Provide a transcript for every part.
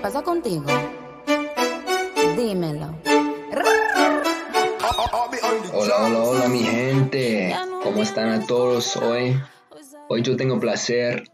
pasa contigo? Dímelo. Hola, hola, hola mi gente. ¿Cómo están a todos hoy? Hoy yo tengo placer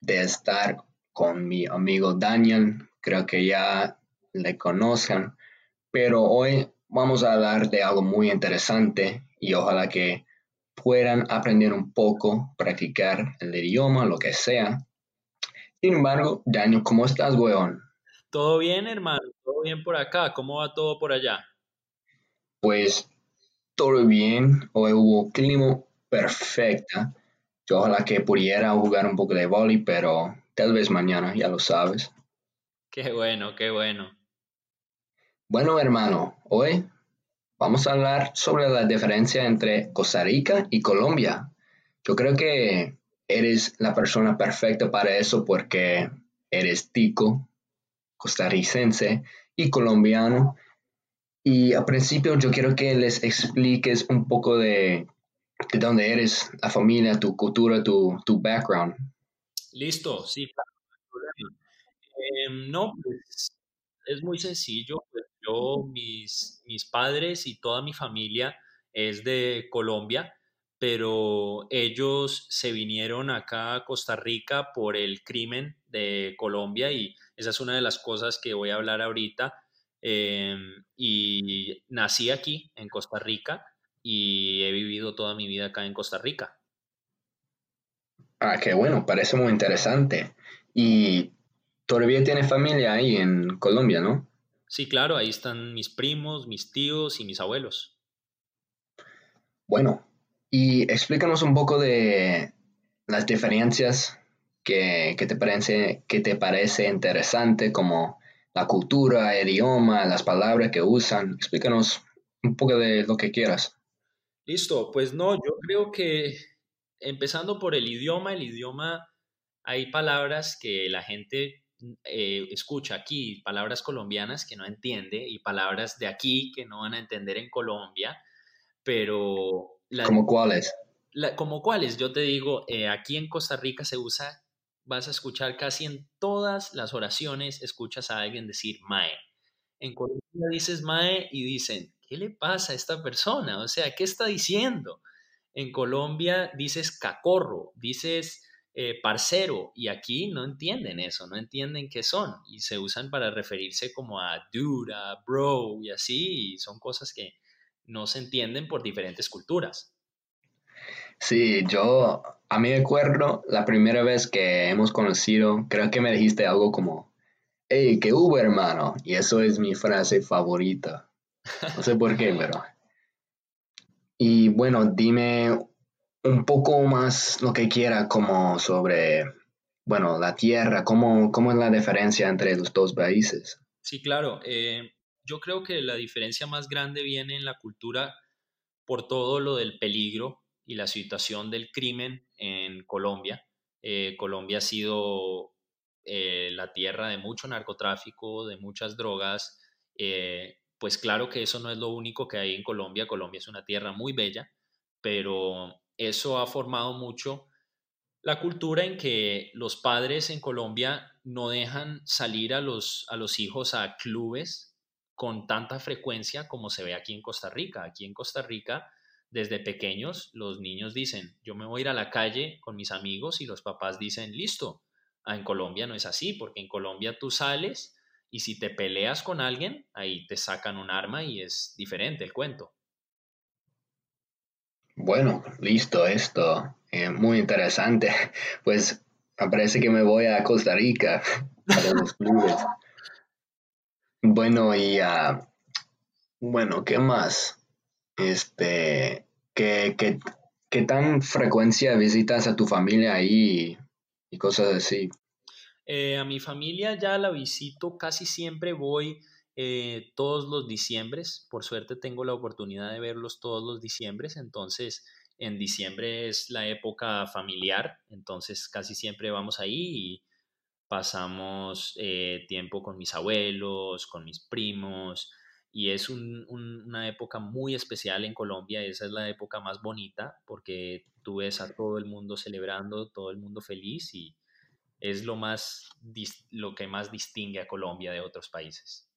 de estar con mi amigo Daniel. Creo que ya le conozcan. Pero hoy vamos a hablar de algo muy interesante y ojalá que puedan aprender un poco, practicar el idioma, lo que sea. Sin embargo, Daniel, ¿cómo estás, weón? Todo bien, hermano, todo bien por acá. ¿Cómo va todo por allá? Pues todo bien. Hoy hubo clima perfecta. Yo ojalá que pudiera jugar un poco de vóley, pero tal vez mañana, ya lo sabes. Qué bueno, qué bueno. Bueno, hermano, hoy vamos a hablar sobre la diferencia entre Costa Rica y Colombia. Yo creo que eres la persona perfecta para eso porque eres tico, costarricense y colombiano. Y al principio yo quiero que les expliques un poco de, de dónde eres, la familia, tu cultura, tu, tu background. Listo, sí, claro, no, em, pues es muy sencillo. Pues yo, mis, mis padres y toda mi familia es de Colombia pero ellos se vinieron acá a Costa Rica por el crimen de Colombia y esa es una de las cosas que voy a hablar ahorita. Em, y nací aquí, en Costa Rica, y he vivido toda mi vida acá en Costa Rica. Ah, qué bueno, parece muy interesante. Y todavía tienes familia ahí en Colombia, ¿no? Sí, claro, ahí están mis primos, mis tíos y mis abuelos. Bueno, y explícanos un poco de las diferencias que, te, parece, que te parece interesante, como la cultura, el idioma, las palabras que usan. Explícanos un poco de lo que quieras. Listo, pues no, yo creo que empezando por el idioma, el idioma, hay palabras que la gente eh, escucha aquí, palabras colombianas que no entiende y palabras de aquí que no van a entender en Colombia, pero ¿Como cuáles? como cuáles, yo te digo, eh, aquí en Costa Rica se usa, vas a escuchar casi en todas las oraciones, escuchas a alguien decir mae. En Colombia dices mae y dicen, ¿qué le pasa a esta persona? O sea, ¿qué está diciendo? En Colombia dices cacorro, dices eh, parcero, y aquí no entienden eso, no entienden qué son, y se usan para referirse como a dude, a bro, y así, y son cosas que no se entienden por diferentes culturas. Sí, yo a mí me acuerdo la primera vez que hemos conocido, creo que me dijiste algo como, hey, ¿qué hubo, hermano? Y eso es mi frase favorita. No sé por qué, pero... Y bueno, dime un poco más lo que quiera como sobre, bueno, la tierra, cómo, cómo es la diferencia entre los dos países. Sí, claro. Eh, yo creo que la diferencia más grande viene en la cultura por todo lo del peligro y la situación del crimen en Colombia. Eh, Colombia ha sido eh, la tierra de mucho narcotráfico, de muchas drogas. Eh, pues claro que eso no es lo único que hay en Colombia. Colombia es una tierra muy bella, pero eso ha formado mucho la cultura en que los padres en Colombia no dejan salir a los, a los hijos a clubes con tanta frecuencia como se ve aquí en Costa Rica. Aquí en Costa Rica, desde pequeños, los niños dicen, yo me voy a ir a la calle con mis amigos y los papás dicen, listo. Ah, en Colombia no es así, porque en Colombia tú sales y si te peleas con alguien, ahí te sacan un arma y es diferente el cuento. Bueno, listo, esto es muy interesante. Pues parece que me voy a Costa Rica para los clubes. Bueno, y uh, bueno, ¿qué más? Este, ¿qué, qué, qué tan frecuencia visitas a tu familia ahí y, cosas así? Eh, a mi familia ya la visito casi siempre, voy eh, todos los diciembres. Por suerte tengo la oportunidad de verlos todos los diciembres, entonces en diciembre es la época familiar, entonces casi siempre vamos ahí y pasamos eh, tiempo con mis abuelos, con mis primos, y es una época muy especial en Colombia, esa es la época más bonita porque tú ves a todo el mundo celebrando, todo el mundo feliz y, es lo, más, lo que más distingue a Colombia de otros países.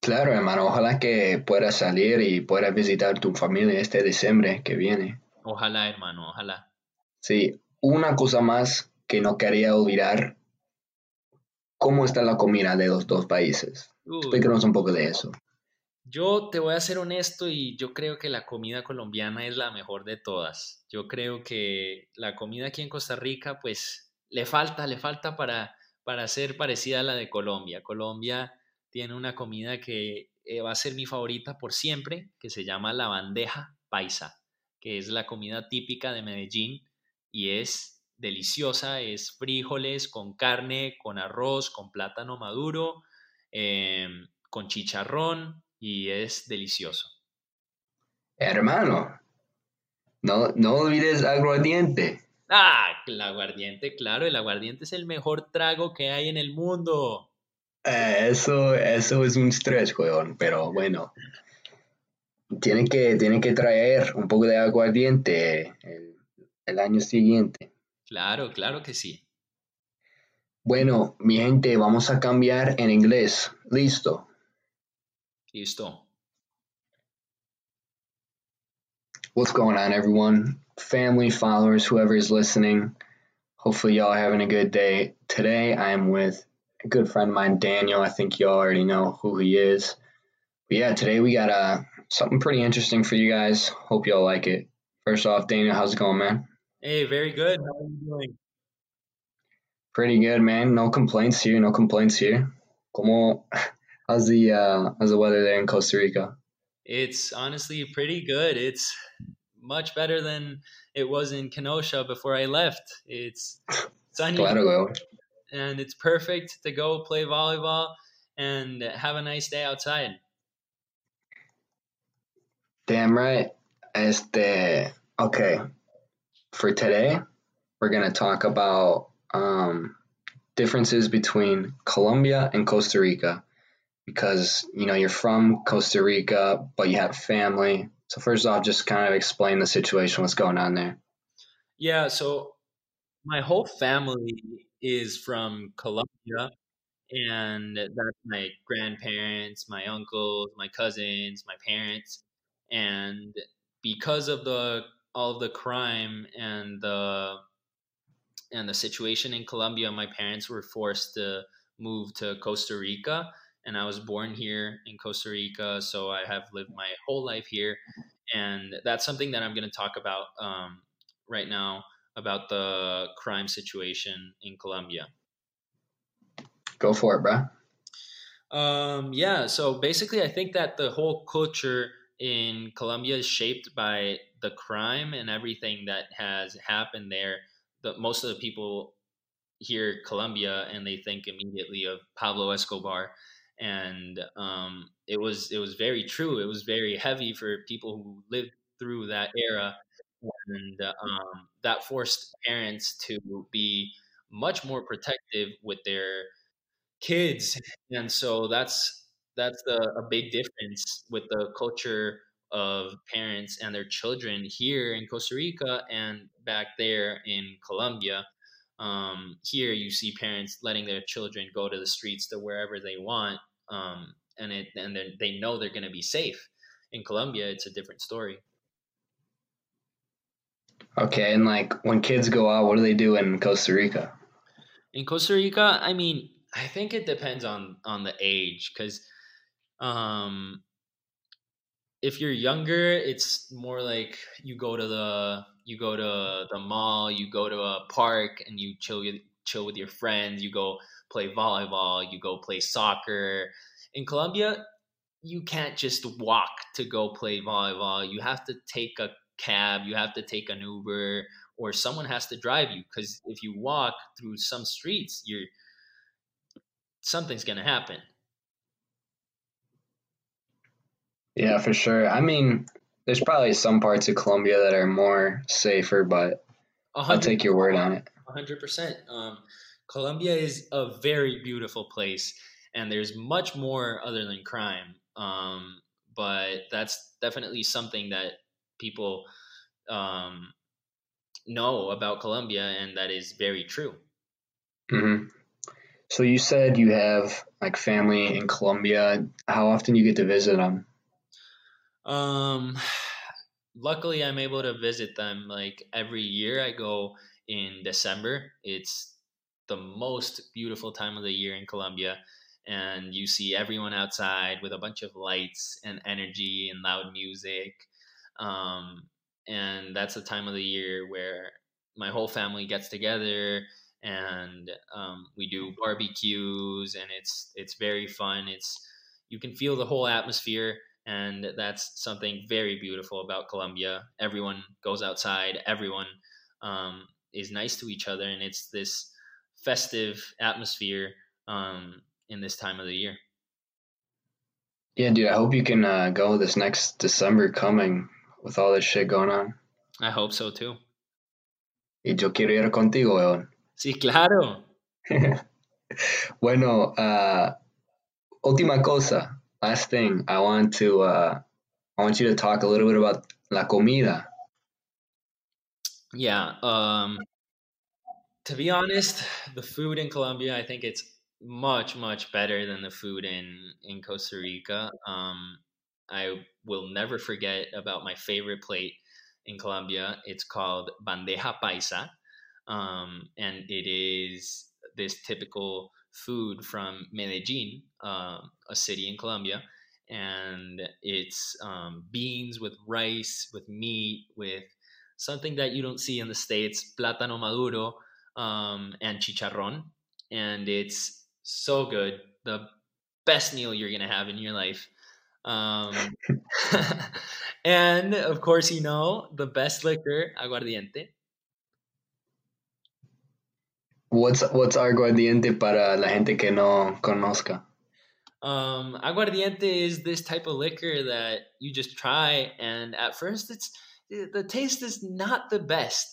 Claro, hermano, ojalá que puedas salir y puedas visitar tu familia este diciembre que viene. Ojalá, hermano, ojalá. Sí, una cosa más que no quería olvidar, ¿cómo está la comida de los dos países? Explícanos un poco de eso. Yo te voy a ser honesto y yo creo que la comida colombiana es la mejor de todas. Yo creo que la comida aquí en Costa Rica, pues le falta, le falta para, para ser parecida a la de Colombia. Colombia tiene una comida que eh, va a ser mi favorita por siempre, que se llama la bandeja paisa, que es la comida típica de Medellín y es deliciosa, es frijoles con carne, con arroz, con plátano maduro, em, con chicharrón y es delicioso. Hermano, no, no olvides aguardiente. Ah, el aguardiente, claro, el aguardiente es el mejor trago que hay en el mundo. Eh, eso, eso es un estrés, weón, pero bueno. Tienen que, tienen que traer un poco de aguardiente el, el año siguiente. Claro, claro que sí. Bueno, mi gente, vamos a cambiar en inglés. Listo. Listo. What's going on, everyone? Family, followers, whoever is listening. Hopefully, y'all having a good day. Today, I am with a good friend of mine, Daniel. I think you all already know who he is. But yeah, today we got uh, something pretty interesting for you guys. Hope y'all like it. First off, Daniel, how's it going, man? Hey, very good. How are you doing? Pretty good, man. No complaints here. No complaints here. Como, how's the uh, how's the weather there in Costa Rica? It's honestly pretty good. It's much better than it was in Kenosha before I left. It's sunny. claro, and it's perfect to go play volleyball and have a nice day outside. Damn right. Este, okay. For today, we're going to talk about um, differences between Colombia and Costa Rica because, you know, you're from Costa Rica, but you have family. So, first off, just kind of explain the situation, what's going on there. Yeah. So, my whole family is from Colombia, and that's my grandparents, my uncles, my cousins, my parents, and because of the all of the crime and the and the situation in Colombia, my parents were forced to move to Costa Rica, and I was born here in Costa Rica, so I have lived my whole life here, and that's something that I'm going to talk about um, right now about the crime situation in Colombia. Go for it, bro. Um, yeah, so basically, I think that the whole culture in Colombia is shaped by the crime and everything that has happened there. The, most of the people hear Colombia and they think immediately of Pablo Escobar, and um, it was it was very true. It was very heavy for people who lived through that era and um, that forced parents to be much more protective with their kids and so that's that's the, a big difference with the culture of parents and their children here in costa rica and back there in colombia. Um, here you see parents letting their children go to the streets to wherever they want um, and it and they know they're going to be safe. In colombia it's a different story. Okay, and like when kids go out, what do they do in Costa Rica? In Costa Rica, I mean, I think it depends on on the age because um if you're younger, it's more like you go to the you go to the mall, you go to a park and you chill chill with your friends, you go play volleyball, you go play soccer. In Colombia, you can't just walk to go play volleyball. You have to take a cab, you have to take an Uber, or someone has to drive you. Because if you walk through some streets, you're something's gonna happen. Yeah, for sure. I mean, there's probably some parts of Colombia that are more safer, but i will take your word on it. 100%. Um, Colombia is a very beautiful place, and there's much more other than crime. Um, but that's definitely something that people um, know about Colombia, and that is very true. Mm-hmm. So you said you have like family in Colombia. How often do you get to visit them? Um, luckily, I'm able to visit them like every year. I go in December. It's the most beautiful time of the year in Colombia. And you see everyone outside with a bunch of lights and energy and loud music. Um, and that's the time of the year where my whole family gets together and um, we do barbecues and it's it's very fun it's you can feel the whole atmosphere and that's something very beautiful about colombia everyone goes outside everyone um, is nice to each other and it's this festive atmosphere um, in this time of the year yeah dude i hope you can uh, go this next december coming with all this shit going on i hope so too y yo quiero ir contigo weón. Sí, claro. bueno, uh, última cosa. Last thing, I want to uh, I want you to talk a little bit about la comida. Yeah. Um, to be honest, the food in Colombia, I think it's much much better than the food in in Costa Rica. Um, I will never forget about my favorite plate in Colombia. It's called bandeja paisa um, and it is this typical food from Medellin, uh, a city in Colombia, and it's um, beans with rice, with meat, with something that you don't see in the states, plátano maduro um, and chicharrón, and it's so good. The best meal you're gonna have in your life. Um, and of course, you know the best liquor, aguardiente. What's what's aguardiente para la gente que no conozca? Um, aguardiente is this type of liquor that you just try, and at first it's the taste is not the best,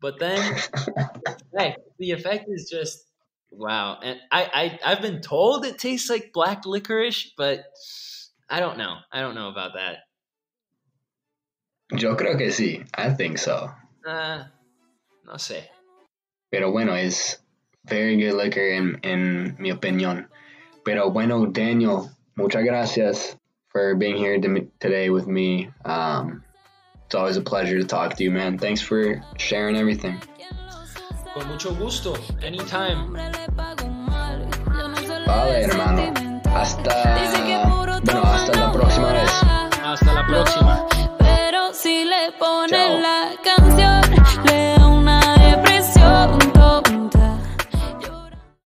but then hey, the effect is just wow. And I, I I've been told it tastes like black licorice, but I don't know. I don't know about that. Yo creo que sí. I think so. Uh, no sé. Pero bueno, es very good liquor en, en mi opinión. Pero bueno, Daniel, muchas gracias for being here to, today with me. Um, it's always a pleasure to talk to you, man. Thanks for sharing everything. Con mucho gusto. Anytime. Vale, hermano. Hasta, bueno, hasta la próxima vez. Hasta la próxima. Pero si le ponen la